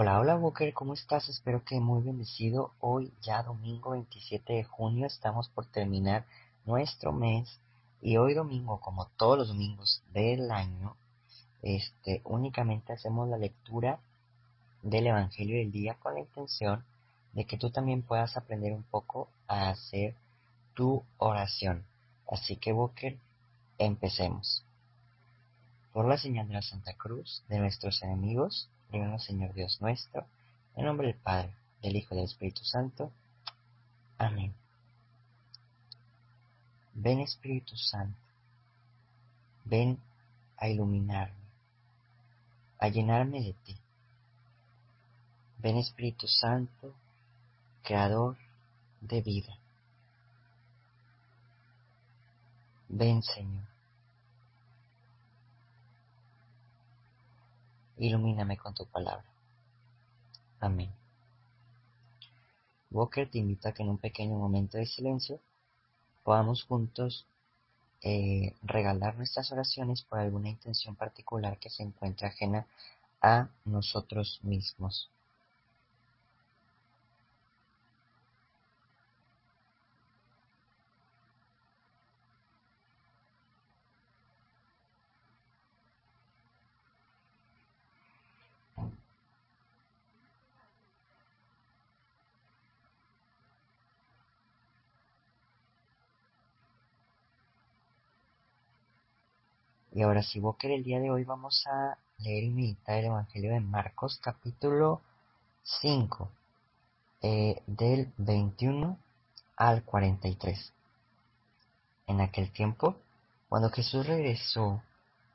Hola, hola Booker, ¿cómo estás? Espero que muy bendecido. Hoy ya domingo 27 de junio estamos por terminar nuestro mes y hoy domingo, como todos los domingos del año, este, únicamente hacemos la lectura del Evangelio del día con la intención de que tú también puedas aprender un poco a hacer tu oración. Así que Booker, empecemos. Por la señal de la Santa Cruz de nuestros enemigos, Líbranos, Señor Dios nuestro, en nombre del Padre, del Hijo y del Espíritu Santo. Amén. Ven Espíritu Santo, ven a iluminarme, a llenarme de ti. Ven Espíritu Santo, Creador de vida. Ven Señor. Ilumíname con tu palabra. Amén. Walker te invita a que en un pequeño momento de silencio podamos juntos eh, regalar nuestras oraciones por alguna intención particular que se encuentre ajena a nosotros mismos. Y ahora si Walker el día de hoy vamos a leer y meditar el Evangelio de Marcos capítulo 5 eh, del 21 al 43. En aquel tiempo, cuando Jesús regresó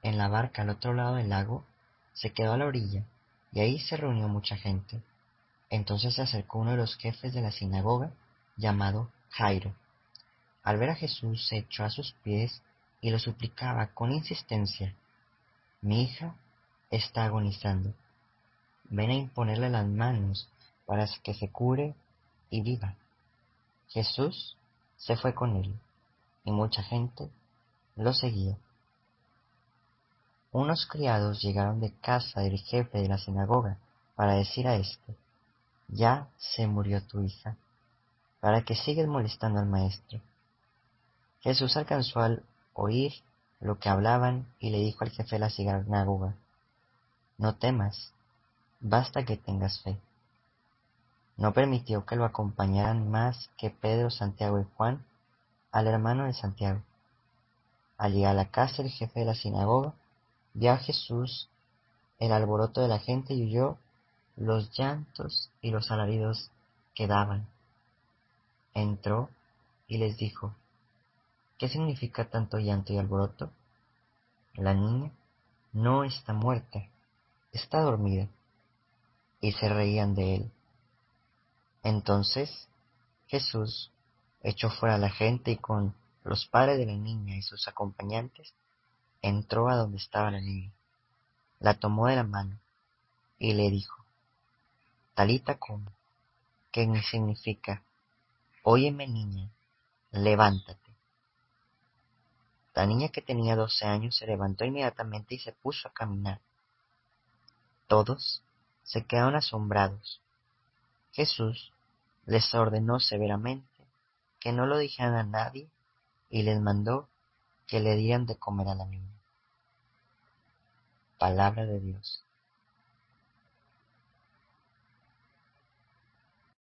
en la barca al otro lado del lago, se quedó a la orilla y ahí se reunió mucha gente. Entonces se acercó uno de los jefes de la sinagoga, llamado Jairo. Al ver a Jesús se echó a sus pies y lo suplicaba con insistencia. Mi hija está agonizando. Ven a imponerle las manos para que se cure y viva. Jesús se fue con él y mucha gente lo seguía. Unos criados llegaron de casa del jefe de la sinagoga para decir a éste, ya se murió tu hija, para que sigues molestando al maestro. Jesús alcanzó al oír lo que hablaban y le dijo al jefe de la sinagoga, no temas, basta que tengas fe. No permitió que lo acompañaran más que Pedro, Santiago y Juan, al hermano de Santiago. Al llegar a la casa el jefe de la sinagoga vio a Jesús el alboroto de la gente y oyó los llantos y los alaridos que daban. Entró y les dijo, ¿Qué significa tanto llanto y alboroto? La niña no está muerta, está dormida. Y se reían de él. Entonces Jesús echó fuera a la gente y con los padres de la niña y sus acompañantes entró a donde estaba la niña. La tomó de la mano y le dijo, Talita como, que significa, Óyeme niña, levántate. La niña que tenía doce años se levantó inmediatamente y se puso a caminar. Todos se quedaron asombrados. Jesús les ordenó severamente que no lo dijeran a nadie y les mandó que le dieran de comer a la niña. Palabra de Dios.